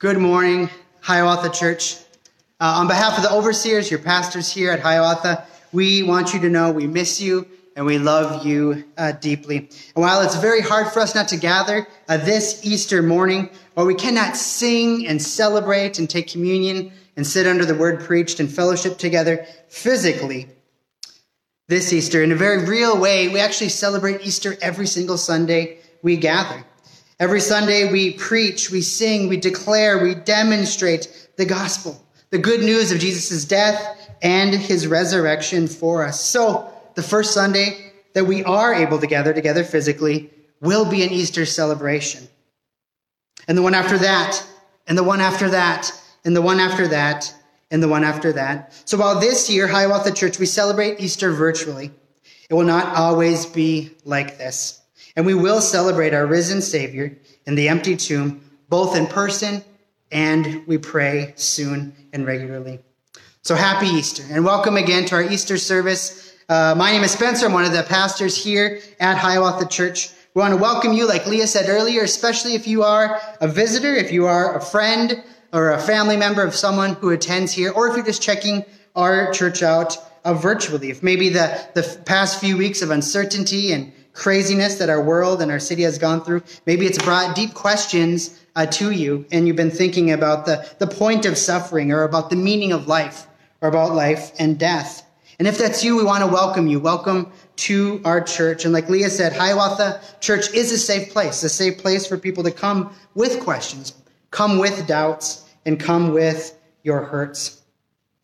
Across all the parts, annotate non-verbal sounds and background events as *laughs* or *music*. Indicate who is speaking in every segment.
Speaker 1: Good morning, Hiawatha Church. Uh, on behalf of the overseers, your pastors here at Hiawatha, we want you to know we miss you and we love you uh, deeply. And while it's very hard for us not to gather uh, this Easter morning, or we cannot sing and celebrate and take communion and sit under the word preached and fellowship together physically this Easter, in a very real way, we actually celebrate Easter every single Sunday we gather. Every Sunday we preach, we sing, we declare, we demonstrate the gospel, the good news of Jesus' death and his resurrection for us. So, the first Sunday that we are able to gather together physically will be an Easter celebration. And the one after that, and the one after that, and the one after that, and the one after that. So while this year, Hiawatha Church, we celebrate Easter virtually, it will not always be like this. And we will celebrate our risen Savior in the empty tomb, both in person and we pray soon and regularly. So happy Easter and welcome again to our Easter service. Uh, my name is Spencer. I'm one of the pastors here at Hiawatha Church. We want to welcome you, like Leah said earlier, especially if you are a visitor, if you are a friend or a family member of someone who attends here, or if you're just checking our church out uh, virtually. If maybe the, the past few weeks of uncertainty and craziness that our world and our city has gone through. Maybe it's brought deep questions uh, to you, and you've been thinking about the, the point of suffering or about the meaning of life or about life and death. And if that's you, we want to welcome you. Welcome to our church. And like Leah said, Hiawatha Church is a safe place, a safe place for people to come with questions, come with doubts, and come with your hurts.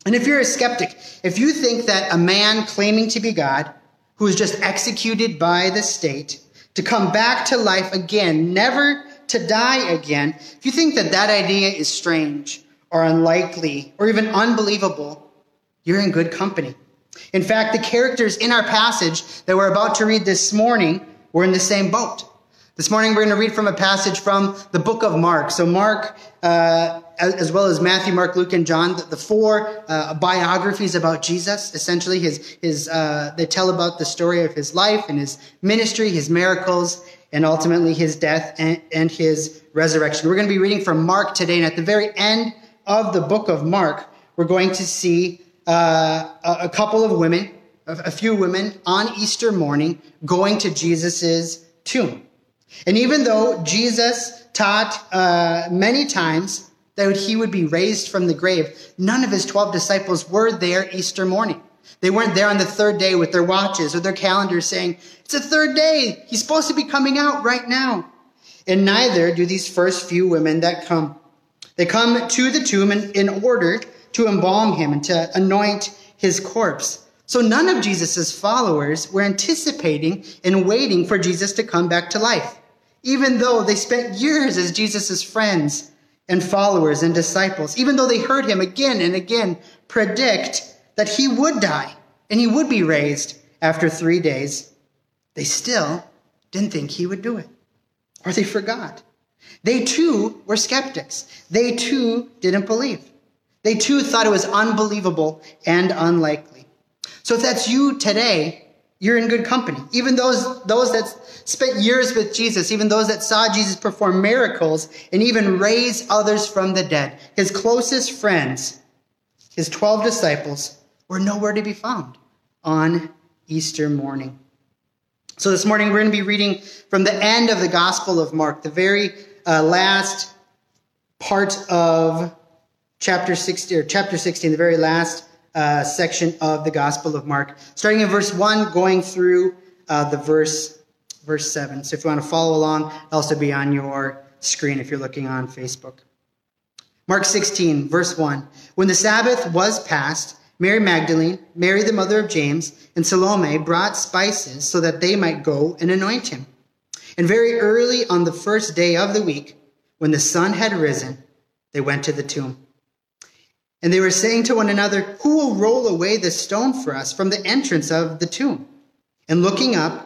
Speaker 1: And if you're a skeptic, if you think that a man claiming to be God who was just executed by the state to come back to life again, never to die again, if you think that that idea is strange or unlikely or even unbelievable, you're in good company. In fact, the characters in our passage that we're about to read this morning were in the same boat. This morning, we're going to read from a passage from the book of Mark. So, Mark, uh, as well as Matthew, Mark, Luke, and John, the, four uh, biographies about Jesus. Essentially, his his uh, they tell about the story of his life and his ministry, his miracles, and ultimately his death and, and his resurrection. We're going to be reading from Mark today, and at the very end of the book of Mark, we're going to see uh, a, a couple of women, a, a few women on Easter morning, going to Jesus's tomb. And even though Jesus taught uh, many times that he would be raised from the grave, none of his 12 disciples were there Easter morning. They weren't there on the third day with their watches or their calendars saying, It's the third day. He's supposed to be coming out right now. And neither do these first few women that come. They come to the tomb in, in order to embalm him and to anoint his corpse. So none of Jesus' followers were anticipating and waiting for Jesus to come back to life even though they spent years as Jesus' friends and followers and disciples, even though they heard him again and again predict that he would die and he would be raised after three days, they still didn't think he would do it. Or they forgot. They too were skeptics. They too didn't believe. They too thought it was unbelievable and unlikely. So if that's you today, you're in good company. Even those, those that spent years with Jesus, even those that saw Jesus perform miracles and even raise others from the dead, his closest friends, his 12 disciples, were nowhere to be found on Easter morning. So this morning we're going to be reading from the end of the Gospel of Mark, the very uh, last part of chapter 16, or chapter 16, the very last uh, section of the Gospel of Mark, starting in verse 1, going through uh, the verse, verse 7. So if you want to follow along, it'll also be on your screen if you're looking on Facebook. Mark 16, verse 1. When the Sabbath was past, Mary Magdalene, Mary the mother of James, and Salome brought spices so that they might go and anoint him. And very early on the first day of the week, when the sun had risen, they went to the tomb. And they were saying to one another, Who will roll away the stone for us from the entrance of the tomb? And looking up,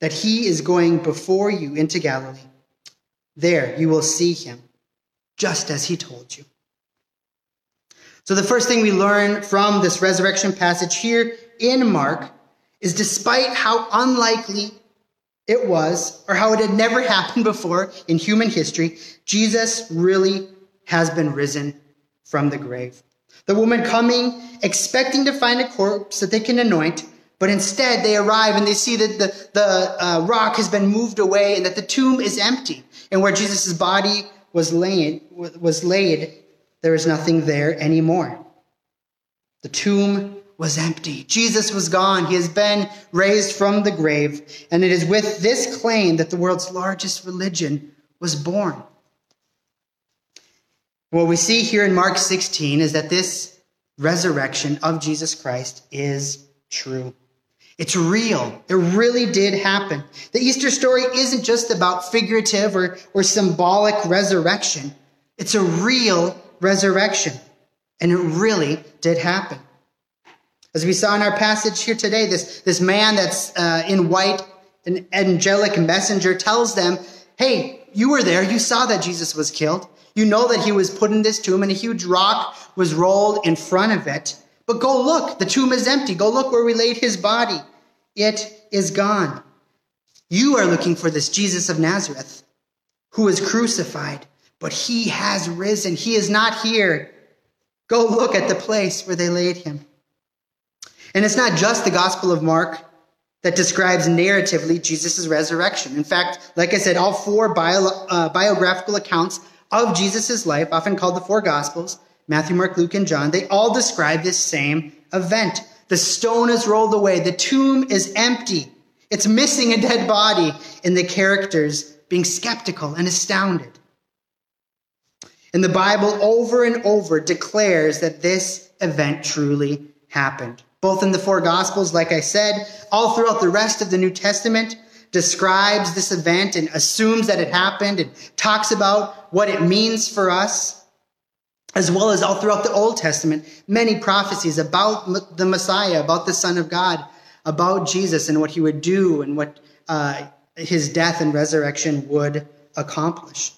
Speaker 1: that he is going before you into Galilee. There you will see him, just as he told you. So, the first thing we learn from this resurrection passage here in Mark is despite how unlikely it was, or how it had never *laughs* happened before in human history, Jesus really has been risen from the grave. The woman coming, expecting to find a corpse that they can anoint, but instead they arrive and they see that the, the uh, rock has been moved away and that the tomb is empty. And where Jesus' body was laid, was laid, there is nothing there anymore. The tomb was empty. Jesus was gone. He has been raised from the grave. And it is with this claim that the world's largest religion was born. What we see here in Mark 16 is that this resurrection of Jesus Christ is true. It's real. It really did happen. The Easter story isn't just about figurative or, or symbolic resurrection. It's a real resurrection. And it really did happen. As we saw in our passage here today, this, this man that's uh, in white, an angelic messenger, tells them, Hey, you were there. You saw that Jesus was killed. You know that he was put in this tomb and a huge rock was rolled in front of it. But go look. The tomb is empty. Go look where we laid his body. It is gone. You are looking for this Jesus of Nazareth who was crucified, but he has risen. He is not here. Go look at the place where they laid him. And it's not just the Gospel of Mark that describes narratively Jesus' resurrection. In fact, like I said, all four bio, uh, biographical accounts of Jesus' life, often called the four Gospels, Matthew, Mark, Luke, and John, they all describe this same event. The stone is rolled away. The tomb is empty. It's missing a dead body, and the characters being skeptical and astounded. And the Bible over and over declares that this event truly happened both in the four Gospels, like I said, all throughout the rest of the New Testament, describes this event and assumes that it happened and talks about what it means for us, as well as all throughout the Old Testament, many prophecies about the Messiah, about the Son of God, about Jesus and what he would do and what uh, his death and resurrection would accomplish.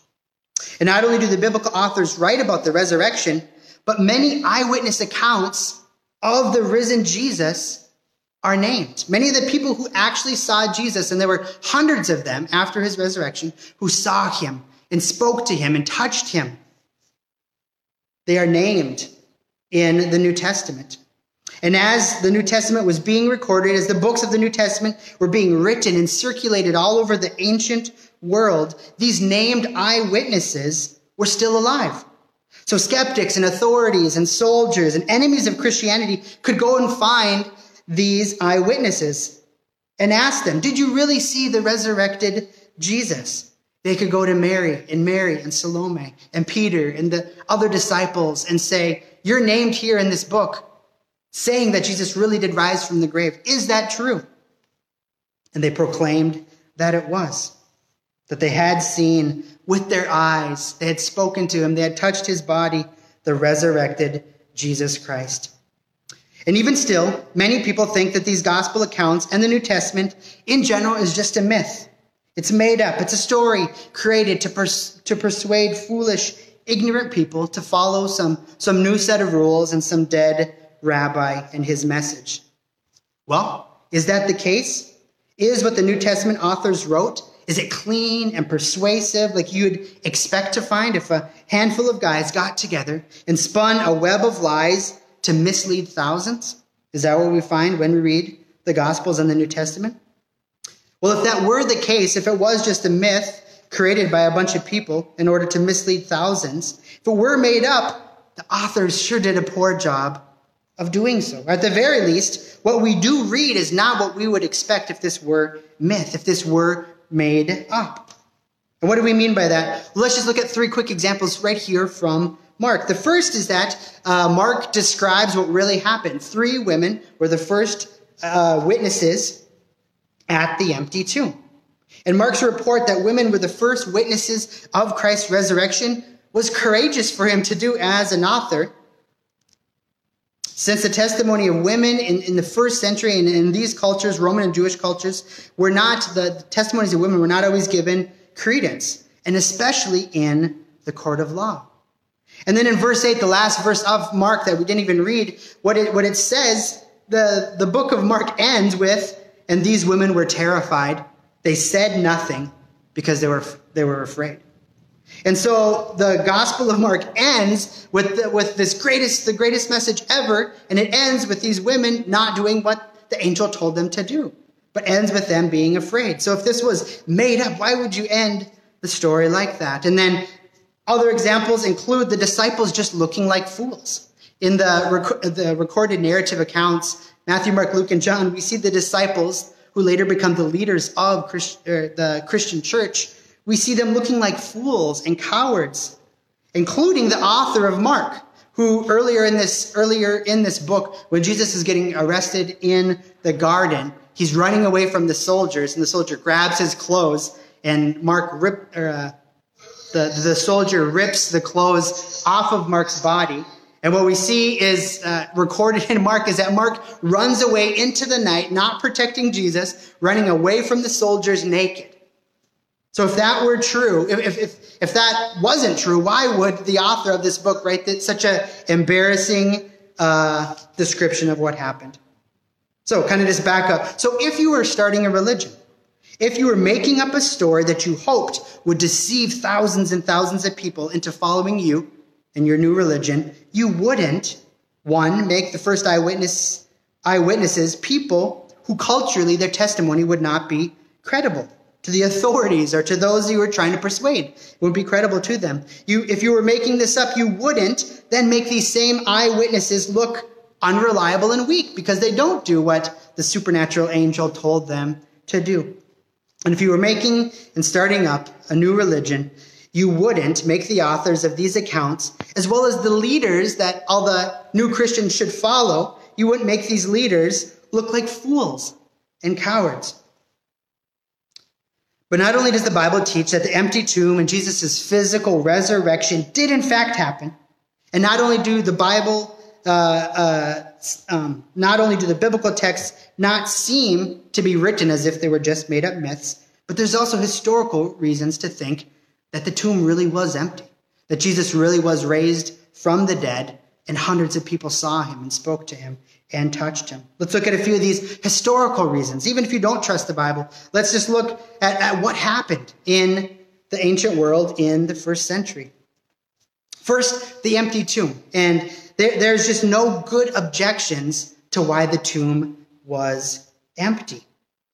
Speaker 1: And not only do the biblical authors write about the resurrection, but many eyewitness accounts of the risen Jesus are named. Many of the people who actually saw Jesus, and there were hundreds of them after his resurrection, who saw him and spoke to him and touched him, they are named in the New Testament. And as the New Testament was being recorded, as the books of the New Testament were being written and circulated all over the ancient world, these named eyewitnesses were still alive. So skeptics and authorities and soldiers and enemies of Christianity could go and find these eyewitnesses and ask them, Did you really see the resurrected Jesus? They could go to Mary and Mary and Salome and Peter and the other disciples and say, You're named here in this book saying that Jesus really did rise from the grave. Is that true? And they proclaimed that it was, that they had seen with their eyes. They had spoken to him, they had touched his body, the resurrected Jesus Christ. And even still, many people think that these gospel accounts and the New Testament in general is just a myth. It's made up. It's a story created to, pers- to persuade foolish, ignorant people to follow some, some new set of rules and some dead rabbi and his message. Well, is that the case? Is what the New Testament authors wrote is it clean and persuasive like you'd expect to find if a handful of guys got together and spun a web of lies to mislead thousands? Is that what we find when we read the Gospels and the New Testament? Well, if that were the case, if it was just a myth created by a bunch of people in order to mislead thousands, if it were made up, the authors sure did a poor job of doing so. At the very least, what we do read is not what we would expect if this were myth, if this were made up. And what do we mean by that? Well, let's just look at three quick examples right here from Mark. The first is that uh, Mark describes what really happened. Three women were the first uh, witnesses at the empty tomb. And Mark's report that women were the first witnesses of Christ's resurrection was courageous for him to do as an author. Since the testimony of women in, in the first century and in these cultures, Roman and Jewish cultures, were not, the testimonies of women were not always given credence, and especially in the court of law. And then in verse 8, the last verse of Mark that we didn't even read, what it, what it says, the, the book of Mark ends with, and these women were terrified. They said nothing because they were, they were afraid. And so the Gospel of Mark ends with, the, with this greatest, the greatest message ever, and it ends with these women not doing what the angel told them to do, but ends with them being afraid. So if this was made up, why would you end the story like that? And then other examples include the disciples just looking like fools. In the, rec- the recorded narrative accounts, Matthew, Mark, Luke, and John, we see the disciples who later become the leaders of Christ- er, the Christian church we see them looking like fools and cowards, including the author of Mark, who earlier in this, earlier in this book, when Jesus is getting arrested in the garden, he's running away from the soldiers, and the soldier grabs his clothes, and Mark rip, or, uh, the, the soldier rips the clothes off of Mark's body. And what we see is uh, recorded in Mark is that Mark runs away into the night, not protecting Jesus, running away from the soldiers naked. So if that were true, if, if, if that wasn't true, why would the author of this book write that, such an embarrassing uh, description of what happened? So kind of just back up. So if you were starting a religion, if you were making up a story that you hoped would deceive thousands and thousands of people into following you and your new religion, you wouldn't, one, make the first eyewitness, eyewitnesses people who culturally their testimony would not be credible to the authorities or to those you were trying to persuade. It would be credible to them. You, if you were making this up, you wouldn't then make these same eyewitnesses look unreliable and weak because they don't do what the supernatural angel told them to do. And if you were making and starting up a new religion, you wouldn't make the authors of these accounts, as well as the leaders that all the new Christians should follow, you wouldn't make these leaders look like fools and cowards. But not only does the Bible teach that the empty tomb and Jesus' physical resurrection did in fact happen, and not only do the Bible, uh, uh, um, not only do the biblical texts not seem to be written as if they were just made up myths, but there's also historical reasons to think that the tomb really was empty, that Jesus really was raised from the dead, and hundreds of people saw him and spoke to him and touched him. Let's look at a few of these historical reasons. Even if you don't trust the Bible, let's just look at, at what happened in the ancient world in the first century. First, the empty tomb. And there, there's just no good objections to why the tomb was empty.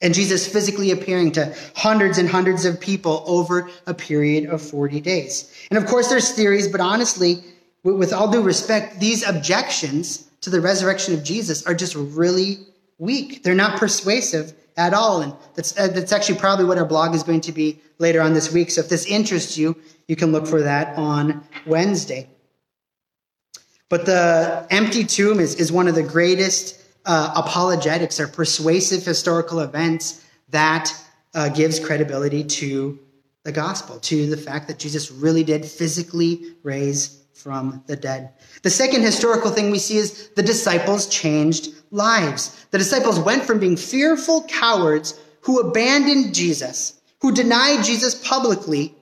Speaker 1: And Jesus physically appearing to hundreds and hundreds of people over a period of 40 days. And of course, there's theories, but honestly, with all due respect, these objections to the resurrection of Jesus are just really weak. They're not persuasive at all. And that's, uh, that's actually probably what our blog is going to be later on this week. So if this interests you, you can look for that on Wednesday. But the empty tomb is, is one of the greatest uh, apologetics or persuasive historical events that uh, gives credibility to the gospel, to the fact that Jesus really did physically raise from the dead. The second historical thing we see is the disciples changed lives. The disciples went from being fearful cowards who abandoned Jesus, who denied Jesus publicly,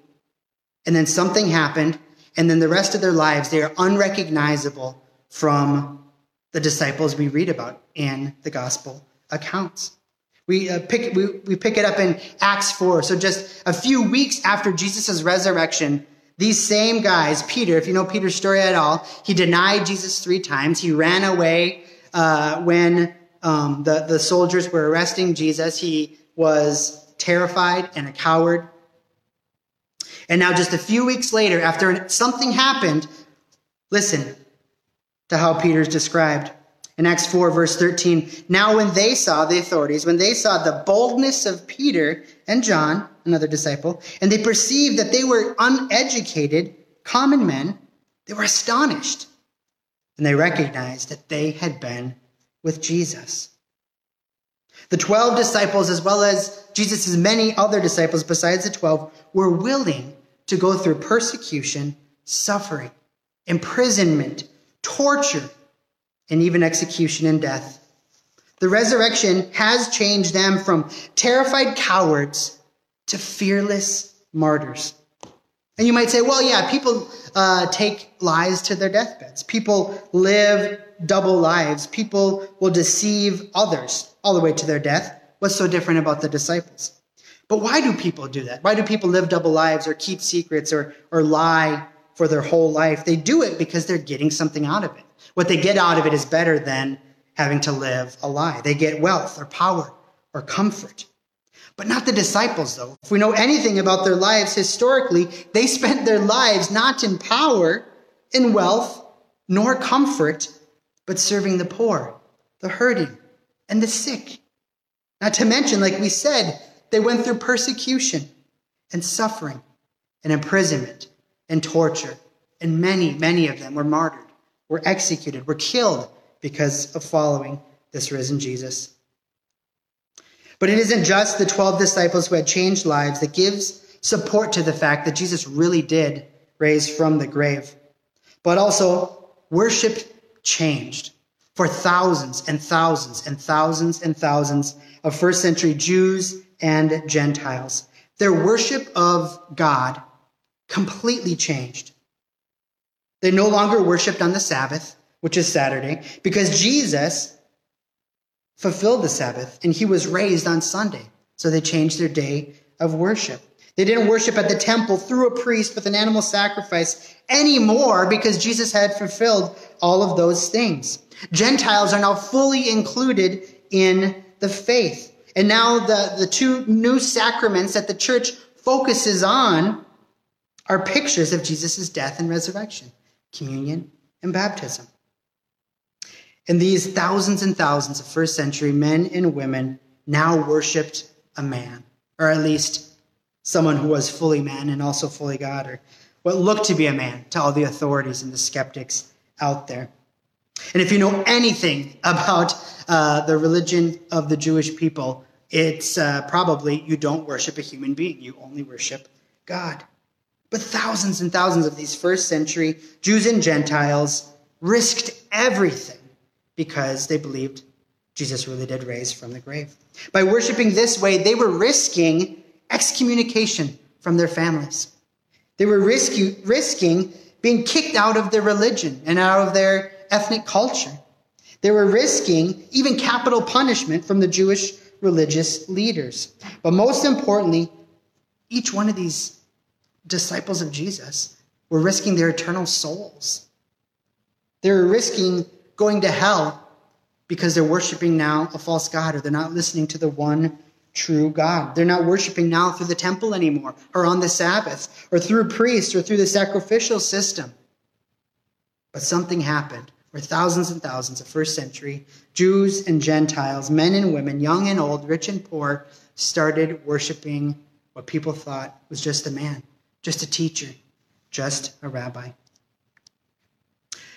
Speaker 1: and then something happened, and then the rest of their lives, they are unrecognizable from the disciples we read about in the gospel accounts. We, uh, pick, we, we pick it up in Acts 4. So just a few weeks after Jesus' resurrection, these same guys, Peter, if you know Peter's story at all, he denied Jesus three times. He ran away uh, when um, the, the soldiers were arresting Jesus. He was terrified and a coward. And now, just a few weeks later, after something happened, listen to how Peter's described. In Acts 4, verse 13, now when they saw the authorities, when they saw the boldness of Peter and John, another disciple, and they perceived that they were uneducated, common men, they were astonished. And they recognized that they had been with Jesus. The 12 disciples, as well as Jesus' many other disciples besides the 12, were willing to go through persecution, suffering, imprisonment, torture, and even execution and death. The resurrection has changed them from terrified cowards to fearless martyrs. And you might say, well, yeah, people uh, take lies to their deathbeds. People live double lives. People will deceive others all the way to their death. What's so different about the disciples? But why do people do that? Why do people live double lives or keep secrets or, or lie for their whole life? They do it because they're getting something out of it. What they get out of it is better than having to live a lie. They get wealth or power or comfort. But not the disciples, though. If we know anything about their lives historically, they spent their lives not in power, in wealth, nor comfort, but serving the poor, the hurting, and the sick. Not to mention, like we said, they went through persecution and suffering and imprisonment and torture. And many, many of them were martyred, were executed, were killed because of following this risen Jesus. But it isn't just the 12 disciples who had changed lives that gives support to the fact that Jesus really did raise from the grave, but also worship changed for thousands and thousands and thousands and thousands of first century Jews and Gentiles. Their worship of God completely changed. They no longer worshiped on the Sabbath, which is Saturday, because Jesus fulfilled the Sabbath, and he was raised on Sunday. So they changed their day of worship. They didn't worship at the temple through a priest with an animal sacrifice anymore because Jesus had fulfilled all of those things. Gentiles are now fully included in the faith. And now the, the two new sacraments that the church focuses on are pictures of Jesus' death and resurrection communion and baptism. And these thousands and thousands of first century men and women now worshiped a man, or at least someone who was fully man and also fully God, or what looked to be a man to all the authorities and the skeptics out there. And if you know anything about uh, the religion of the Jewish people, it's uh, probably you don't worship a human being, you only worship God. But thousands and thousands of these first century Jews and Gentiles risked everything because they believed Jesus really did raise from the grave. By worshiping this way, they were risking excommunication from their families. They were risky, risking being kicked out of their religion and out of their ethnic culture. They were risking even capital punishment from the Jewish religious leaders. But most importantly, each one of these disciples of Jesus were risking their eternal souls. They were risking going to hell because they're worshiping now a false God or they're not listening to the one true God. They're not worshiping now through the temple anymore or on the Sabbath or through priests or through the sacrificial system. But something happened where thousands and thousands of first century Jews and Gentiles, men and women, young and old, rich and poor, started worshiping what people thought was just a man, just a teacher, just a rabbi.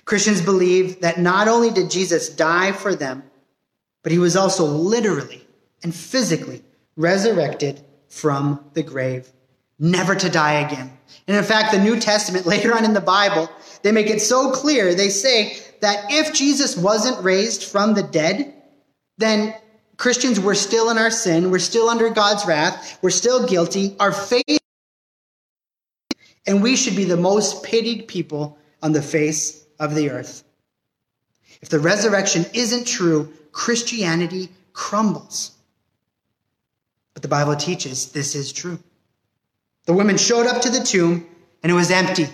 Speaker 1: Christians believe that not only did Jesus die for them, but he was also literally and physically resurrected from the grave, never to die again. And in fact, the New Testament, *laughs* later on in the Bible, they make it so clear. They say that if Jesus wasn't raised from the dead, then Christians were still in our sin. We're still under God's wrath. We're still guilty. Our faith, and we should be the most pitied people on the face of the earth. If the resurrection isn't true, Christianity crumbles. But the Bible teaches this is true. The women showed up to the tomb and it was empty.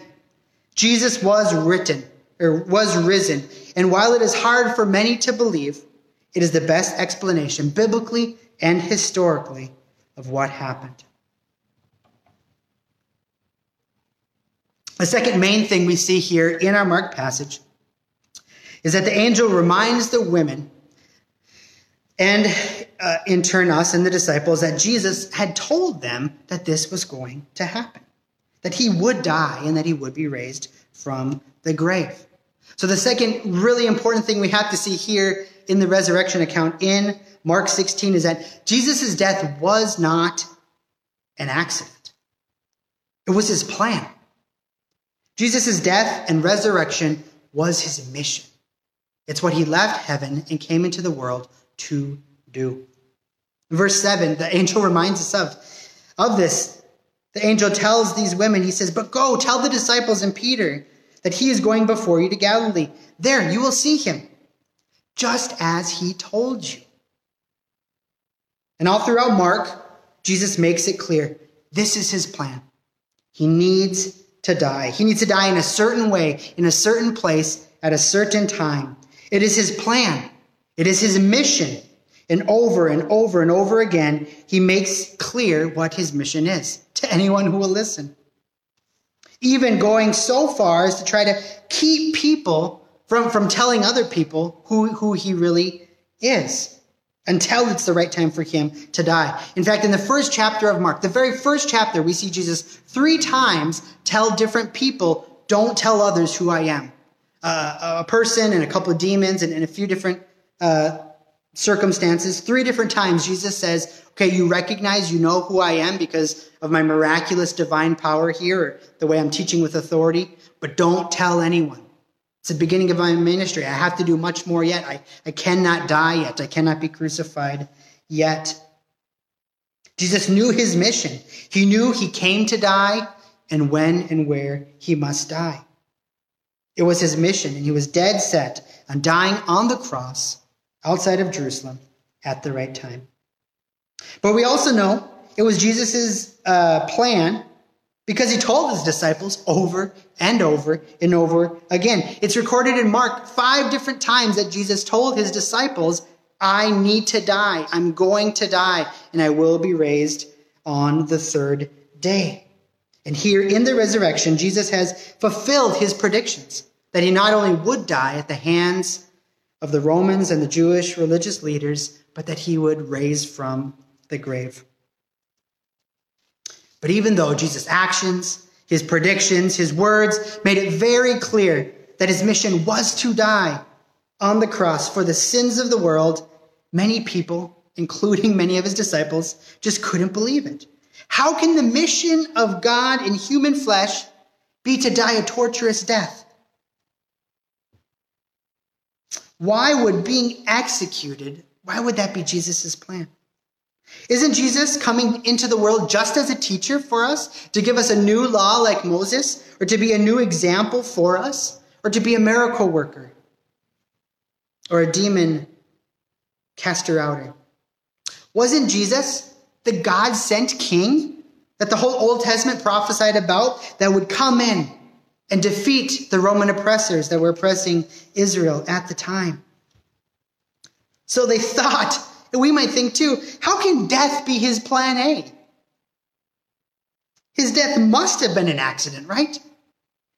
Speaker 1: Jesus was written or was risen. And while it is hard for many to believe, it is the best explanation biblically and historically of what happened. The second main thing we see here in our Mark passage is that the angel reminds the women and uh, in turn us and the disciples that Jesus had told them that this was going to happen, that he would die and that he would be raised from the grave. So the second really important thing we have to see here in the resurrection account in Mark 16 is that Jesus' death was not an accident. It was his plan. Jesus' death and resurrection was his mission. It's what he left heaven and came into the world to do. Verse 7, the angel *laughs* reminds us of, of this. The angel tells these women, he says, But go, tell the disciples and Peter that he is going before you to Galilee. There, you will see him, just as he told you. And all throughout Mark, Jesus makes it clear this is his plan. He needs to die. He needs to die in a certain way, in a certain place, at a certain time. It is his plan. It is his mission. And over and over and over again, he makes clear what his mission is to anyone who will listen. Even going so far as to try to keep people from, from telling other people who, who he really is until it's the right time for him to die. In fact, in the first chapter of Mark, the very first chapter, we see Jesus three times tell different people, don't tell others who I am. Uh, a person and a couple of demons and, and a few different uh, circumstances. Three different times, Jesus says, okay, you recognize, you know who I am because of my miraculous divine power here, or the way I'm teaching with authority, but don't tell anyone. It's the beginning of my ministry. I have to do much more yet. I, I cannot die yet. I cannot be crucified yet. Jesus knew his mission. He knew he came to die and when and where he must die. It was his mission, and he was dead set on dying on the cross outside of Jerusalem at the right time. But we also know it was Jesus' uh, plan because he told his disciples over and over and over again. It's recorded in Mark five different times that Jesus told his disciples, I need to die. I'm going to die, and I will be raised on the third day. And here in the resurrection, Jesus has fulfilled his predictions that he not only would die at the hands of the Romans and the Jewish religious leaders, but that he would raise from the grave. But even though Jesus' actions, his predictions, his words made it very clear that his mission was to die on the cross for the sins of the world, many people, including many of his disciples, just couldn't believe it. How can the mission of God in human flesh be to die a torturous death? Why would being executed, why would that be Jesus' plan? Isn't Jesus coming into the world just as a teacher for us, to give us a new law like Moses, or to be a new example for us, or to be a miracle worker, or a demon caster outer? Wasn't Jesus the God sent king that the whole Old Testament prophesied about that would come in and defeat the Roman oppressors that were oppressing Israel at the time? So they *laughs* thought and we might think too, how can death be his plan A? His death must have been an accident, right?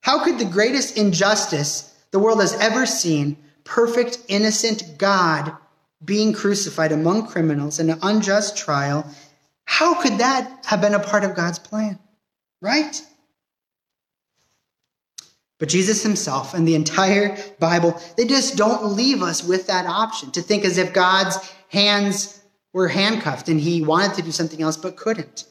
Speaker 1: How could the greatest injustice the world has ever seen, perfect, innocent God being crucified among criminals in an unjust trial, how could that have been a part of God's plan? Right? But Jesus himself and the entire Bible, they just don't leave us with that option to think as if God's hands were handcuffed and he wanted to do something else but couldn't.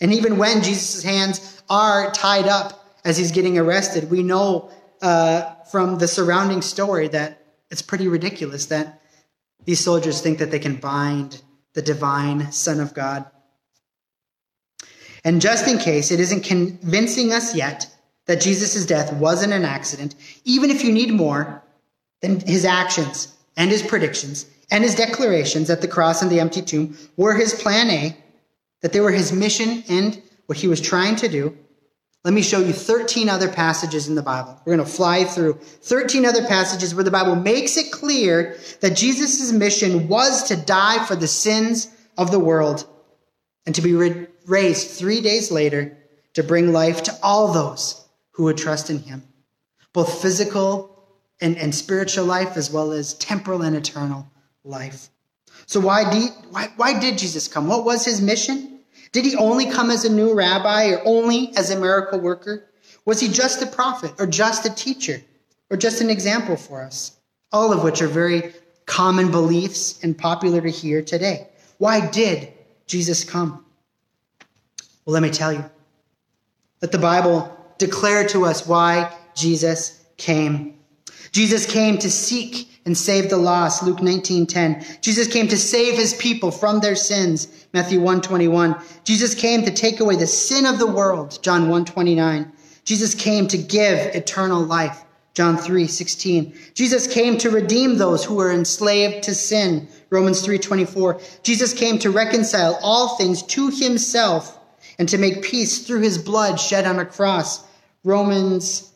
Speaker 1: And even when Jesus' hands are tied up as he's getting arrested, we know uh, from the surrounding story that it's pretty ridiculous that these soldiers think that they can bind the divine Son of God. And just in case it isn't convincing us yet that Jesus' death wasn't an accident, even if you need more than his actions and his predictions, and his declarations at the cross and the empty tomb were his plan A, that they were his mission and what he was trying to do. Let me show you 13 other passages in the Bible. We're going to fly through 13 other passages where the Bible makes it clear that Jesus' mission was to die for the sins of the world and to be raised three days later to bring life to all those who would trust in him, both physical and, and spiritual life as well as temporal and eternal life. So why did, why, why did Jesus come? What was his mission? Did he only come as a new rabbi or only as a miracle worker? Was he just a prophet or just a teacher or just an example for us? All of which are very common beliefs and popular to hear today. Why did Jesus come? Well, let me tell you. Let the Bible declare to us why Jesus came. Jesus came to seek and save the lost, Luke 19:10. Jesus came to save his people from their sins, Matthew 121. Jesus came to take away the sin of the world, John 129. Jesus came to give eternal life, John 3:16. Jesus came to redeem those who were enslaved to sin, Romans 3:24. Jesus came to reconcile all things to himself and to make peace through his blood shed on a cross, Romans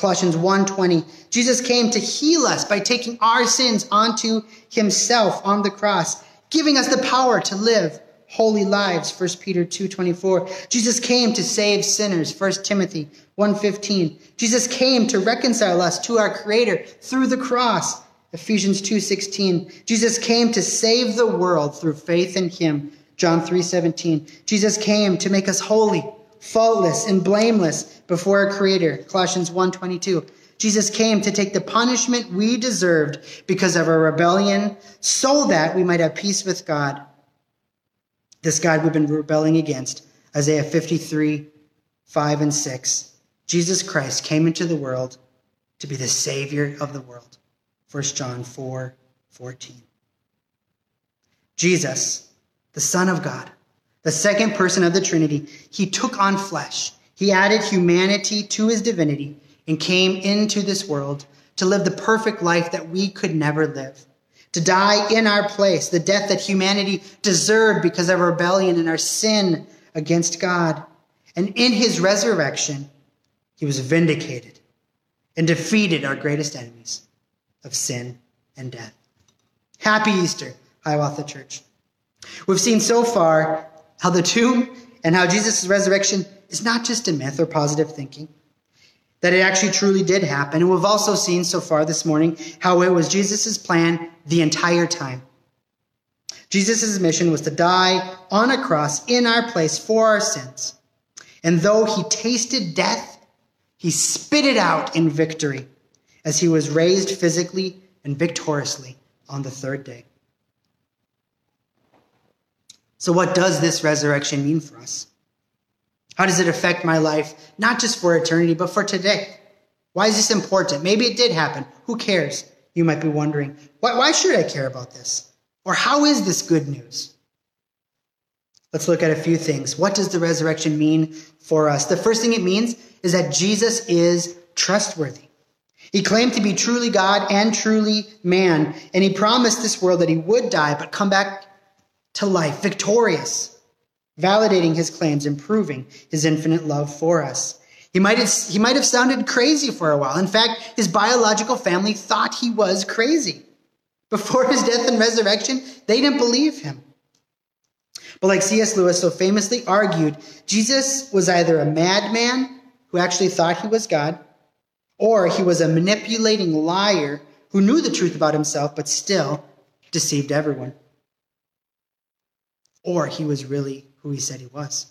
Speaker 1: Colossians 1:20. Jesus came to heal us by taking our sins onto himself on the cross, giving us the power to live holy lives 1 peter 2.24 jesus came to save sinners 1 timothy 1.15 jesus came to reconcile us to our creator through the cross ephesians 2.16 jesus came to save the world through faith in him john 3.17 jesus came to make us holy faultless and blameless before our creator colossians 1.22 jesus came to take the punishment we deserved because of our rebellion so that we might have peace with god this God we've been rebelling against. Isaiah 53, 5 and 6. Jesus Christ came into the world to be the Savior of the world. 1 John 4, 14. Jesus, the Son of God, the second person of the Trinity, he took on flesh. He added humanity to his divinity and came into this world to live the perfect life that we could never live to die in our place, the death that humanity deserved because of rebellion and our sin against God. And in his resurrection, he was vindicated and defeated our greatest enemies of sin and death. Happy Easter, Hiawatha Church. We've seen so far how the tomb and how Jesus' resurrection is not just a myth or positive thinking that it actually truly did happen. And we've also seen so far this morning how it was Jesus' plan the entire time. Jesus' mission was to die on a cross in our place for our sins. And though he tasted death, he spit it out in victory as he was raised physically and victoriously on the third day. So, what does this resurrection mean for us? How does it affect my life, not just for eternity, but for today? Why is this important? Maybe it did happen. Who cares? You might be wondering. Why, why should I care about this? Or how is this good news? Let's look at a few things. What does the resurrection mean for us? The first thing it means is that Jesus is trustworthy. He claimed to be truly God and truly man, and he promised this world that he would die but come back to life victorious validating his claims and proving his infinite love for us. He might, have, he might have sounded crazy for a while. In fact, his biological family thought he was crazy. Before his death and resurrection, they didn't believe him. But like C.S. Lewis so famously argued, Jesus was either a madman who actually thought he was God, or he was a manipulating liar who knew the truth about himself but still deceived everyone. Or he was really who he said he was.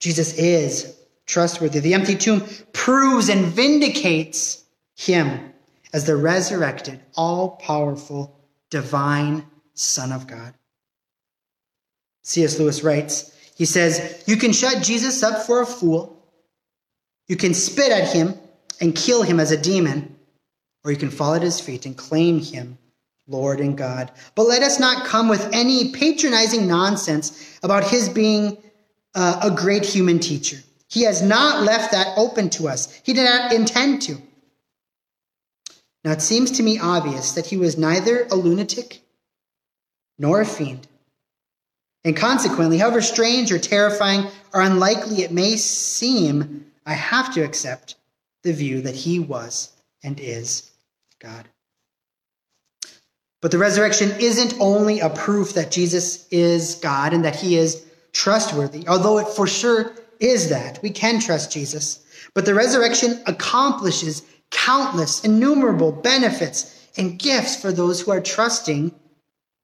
Speaker 1: Jesus is trustworthy. The empty tomb proves and vindicates him as the resurrected, all powerful, divine Son of God. C.S. Lewis writes, he says, You can shut Jesus up for a fool, you can spit at him and kill him as a demon, or you can fall at his feet and claim him Lord and God. But let us not come with any patronizing nonsense about his being uh, a great human teacher. He has not left that open to us. He did not intend to. Now, it seems to me obvious that he was neither a lunatic nor a fiend. And consequently, however strange or terrifying or unlikely it may seem, I have to accept the view that he was and is God. But the resurrection isn't only a proof that Jesus is God and that he is trustworthy, although it for sure is that. We can trust Jesus. But the resurrection accomplishes countless, innumerable benefits and gifts for those who are trusting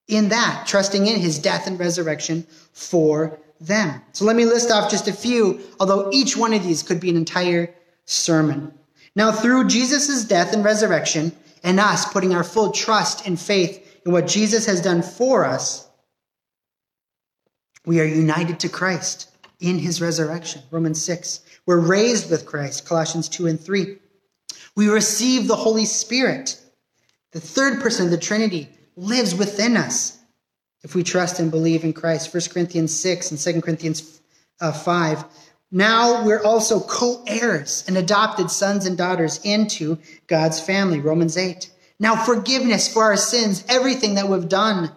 Speaker 1: in that, trusting in his death and resurrection for them. So let me list off just a few, although each one of these could be an entire sermon. Now, through Jesus' death and resurrection, and us putting our full trust and faith in what Jesus has done for us, we are united to Christ in his resurrection. Romans 6. We're raised with Christ. Colossians 2 and 3. We receive the Holy Spirit. The third person of the Trinity lives within us if we trust and believe in Christ. 1 Corinthians 6 and 2 Corinthians uh, 5. Now we're also co heirs and adopted sons and daughters into God's family. Romans 8. Now forgiveness for our sins, everything that we've done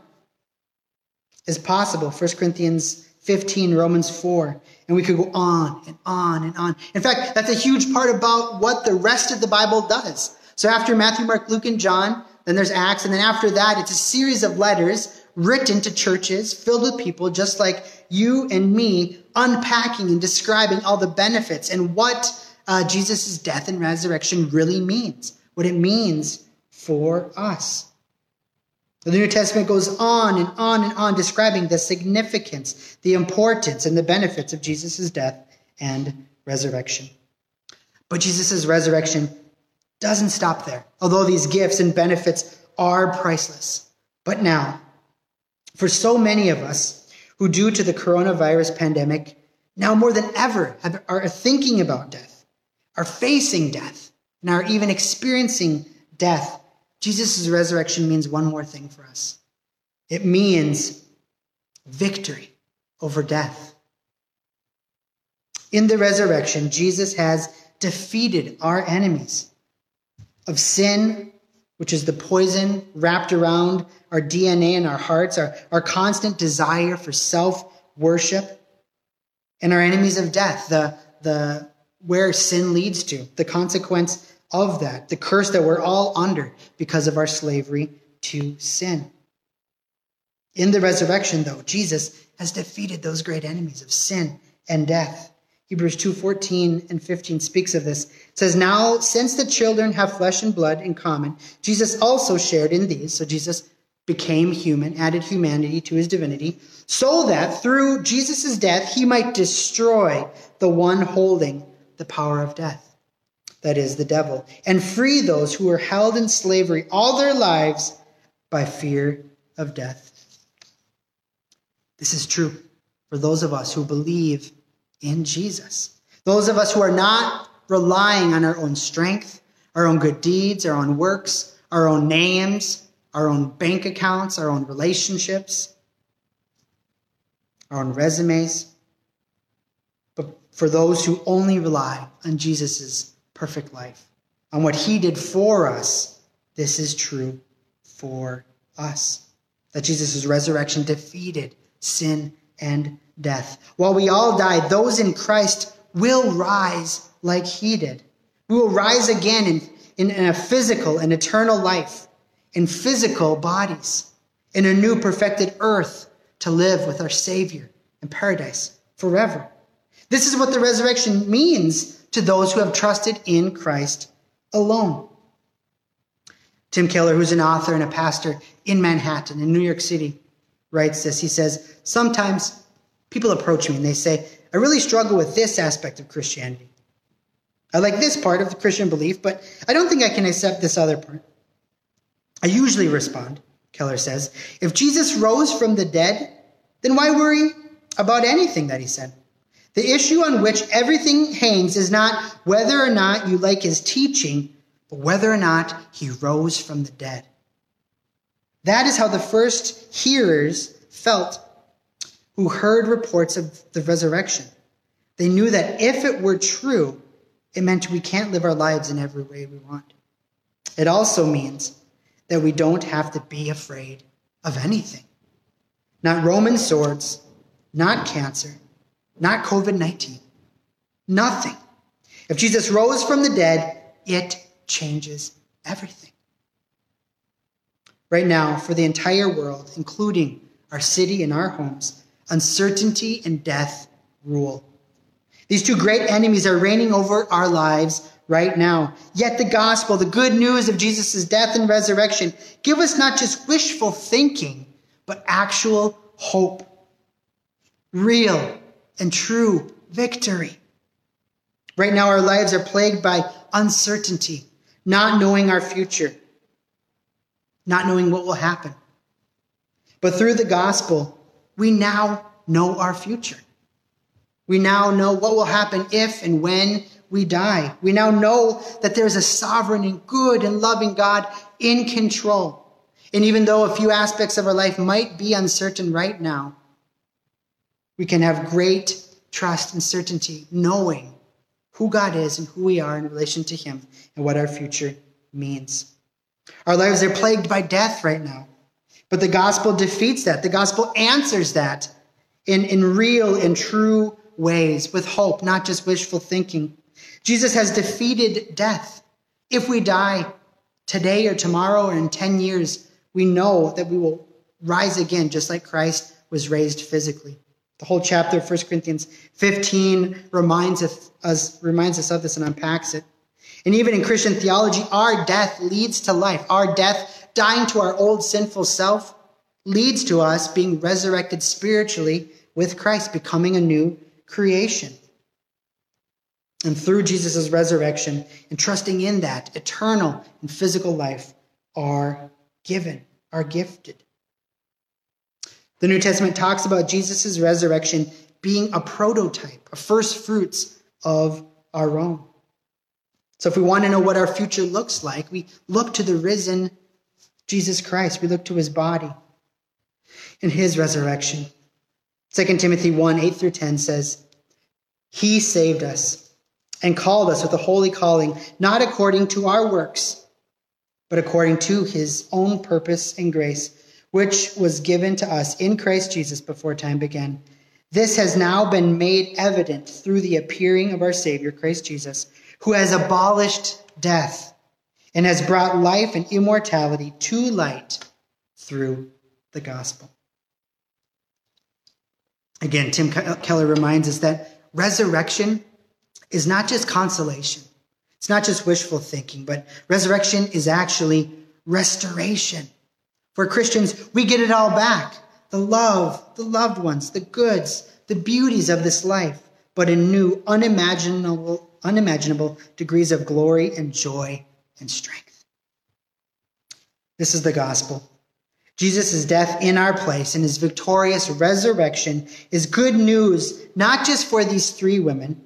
Speaker 1: is possible. 1 Corinthians 15, Romans 4. And we could go on and on and on. In fact, that's a huge part about what the rest of the Bible does. So after Matthew, Mark, Luke, and John, then there's Acts. And then after that, it's a series of letters written to churches filled with people just like you and me, unpacking and describing all the benefits and what uh, Jesus' death and resurrection really means, what it means for us. The New Testament goes on and on and on describing the significance, the importance, and the benefits of Jesus' death and resurrection. But Jesus' resurrection doesn't stop there, although these gifts and benefits are priceless. But now, for so many of us who, due to the coronavirus pandemic, now more than ever have, are thinking about death, are facing death, and are even experiencing death, Jesus' resurrection means one more thing for us it means victory over death. In the resurrection, Jesus has defeated our enemies of sin, which is the poison wrapped around our DNA and our hearts, our, our constant desire for self worship, and our enemies of death, the, the, where sin leads to, the consequence of that, the curse that we're all under because of our slavery to sin. In the resurrection, though, Jesus has defeated those great enemies of sin and death. Hebrews 2:14 and 15 speaks of this. It says, "Now since the children have flesh and blood in common, Jesus also shared in these." So Jesus became human, added humanity to his divinity, so that through Jesus' death he might destroy the one holding the power of death, that is, the devil, and free those who were held in slavery all their lives by fear of death. This is true for those of us who believe in Jesus. Those of us who are not relying on our own strength, our own good deeds, our own works, our own names, our own bank accounts, our own relationships, our own resumes, but for those who only rely on Jesus' perfect life, on what he did for us, this is true for us. That Jesus' resurrection defeated sin and death. While we all die, those in Christ will rise like he did. We will rise again in, in, in a physical and eternal life in physical bodies, in a new perfected earth to live with our Savior in paradise forever. This is what the resurrection means to those who have trusted in Christ alone. Tim Keller, who's an author and a pastor in Manhattan, in New York City, writes this. He says, Sometimes people approach me and they say, I really struggle with this aspect of Christianity. I like this part of the Christian belief, but I don't think I can accept this other part. I usually respond, Keller says, if Jesus rose from the dead, then why worry about anything that he said? The issue on which everything hangs is not whether or not you like his teaching, but whether or not he rose from the dead. That is how the first hearers felt who heard reports of the resurrection. They knew that if it were true, it meant we can't live our lives in every way we want. It also means that we don't have to be afraid of anything. Not Roman swords, not cancer, not COVID 19, nothing. If Jesus rose from the dead, it changes everything. Right now, for the entire world, including our city and our homes, uncertainty and death rule. These two great enemies are reigning over our lives right now. Yet the gospel, the good news of Jesus' death and resurrection, give us not just wishful thinking, but actual hope. Real and true victory. Right now, our lives are plagued by uncertainty, not knowing our future, not knowing what will happen. But through the gospel, we now know our future. We now know what will happen if and when we die. We now know that there's a sovereign and good and loving God in control. And even though a few aspects of our life might be uncertain right now, we can have great trust and certainty knowing who God is and who we are in relation to Him and what our future means. Our lives are plagued by death right now, but the gospel defeats that. The gospel answers that in, in real and true ways with hope, not just wishful thinking. Jesus has defeated death. If we die today or tomorrow or in 10 years, we know that we will rise again, just like Christ was raised physically. The whole chapter of 1 Corinthians 15 reminds us, reminds us of this and unpacks it. And even in Christian theology, our death leads to life. Our death, dying to our old sinful self, leads to us being resurrected spiritually with Christ, becoming a new creation. And through Jesus' resurrection and trusting in that, eternal and physical life are given, are gifted. The New Testament talks about Jesus' resurrection being a prototype, a first fruits of our own. So if we want to know what our future looks like, we look to the risen Jesus Christ. We look to his body and his resurrection. 2 Timothy 1 8 through 10 says, He saved us and called us with a holy calling, not according to our works, but according to his own purpose and grace, which was given to us in Christ Jesus before time began. This has now been made evident through the appearing of our Savior, Christ Jesus who has abolished death and has brought life and immortality to light through the gospel. Again, Tim Keller reminds us that resurrection is not just consolation. It's not just wishful thinking, but resurrection is actually restoration. For Christians, we get it all back the love, the loved ones, the goods, the beauties of this life, but in new, unimaginable unimaginable degrees of glory and joy and strength. This is the gospel. Jesus' death in our place and his victorious resurrection is good news, not just for these three women,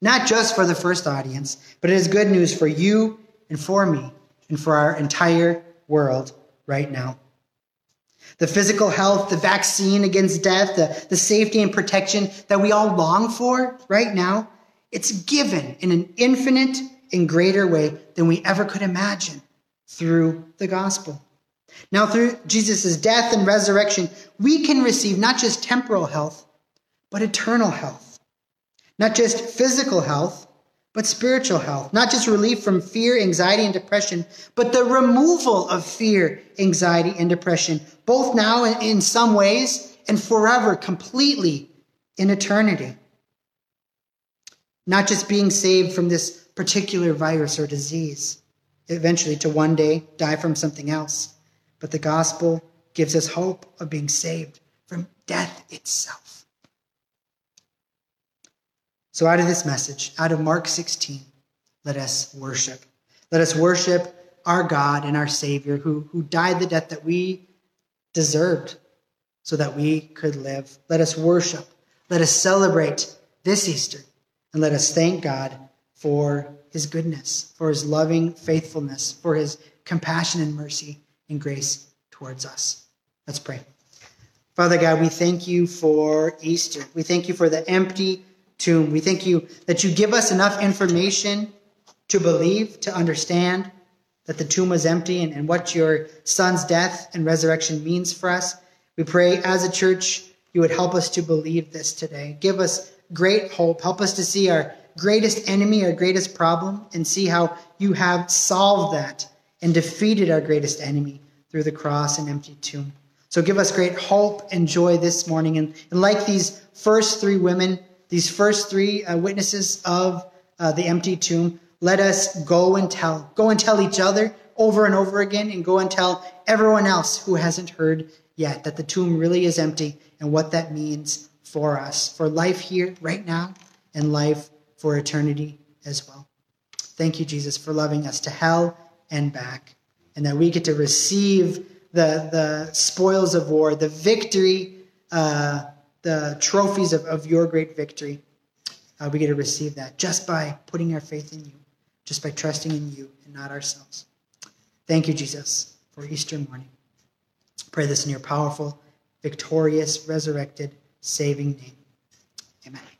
Speaker 1: not just for the first audience, but it is good news for you and for me and for our entire world right now. The physical health, the vaccine against death, the, the safety and protection that we all long for right now it's given in an infinite and greater way than we ever could imagine through the gospel. Now, through Jesus' death and resurrection, we can receive not just temporal health, but eternal health. Not just physical health, but spiritual health. Not just relief from fear, anxiety, and depression, but the removal of fear, anxiety, and depression, both now in some ways and forever, completely in eternity. Not just being saved from this particular virus or disease, eventually to one day die from something else, but the gospel gives us hope of being saved from death itself. So, out of this message, out of Mark 16, let us worship. Let us worship our God and our Savior who, who died the death that we deserved so that we could live. Let us worship. Let us celebrate this Easter and let us thank God for his goodness, for his loving faithfulness, for his compassion and mercy and grace towards us. Let's pray. Father God, we thank you for Easter. We thank you for the empty tomb. We thank you that you give us enough information to believe, to understand that the tomb was empty and, and what your son's death and resurrection means for us. We pray as a church, you would help us to believe this today. Give us great hope. Help us to see our greatest enemy, our greatest problem, and see how you have solved that and defeated our greatest enemy through the cross and empty tomb. So give us great hope and joy this morning. And, and like these first three women, these first three uh, witnesses of uh, the empty tomb, let us go and tell, go and tell each other over and over again, and go and tell everyone else who hasn't heard yet that the tomb really is empty and what that means for us, for life here, right now, and life for eternity as well. Thank you, Jesus, for loving us to hell and back, and that we get to receive the, the spoils of war, the victory, uh, the trophies of, of your great victory uh, we get to receive that just by putting our faith in you, just by trusting in you and not ourselves. Thank you, Jesus, for Easter morning. Pray this in your powerful, victorious, resurrected, saving name. Amen.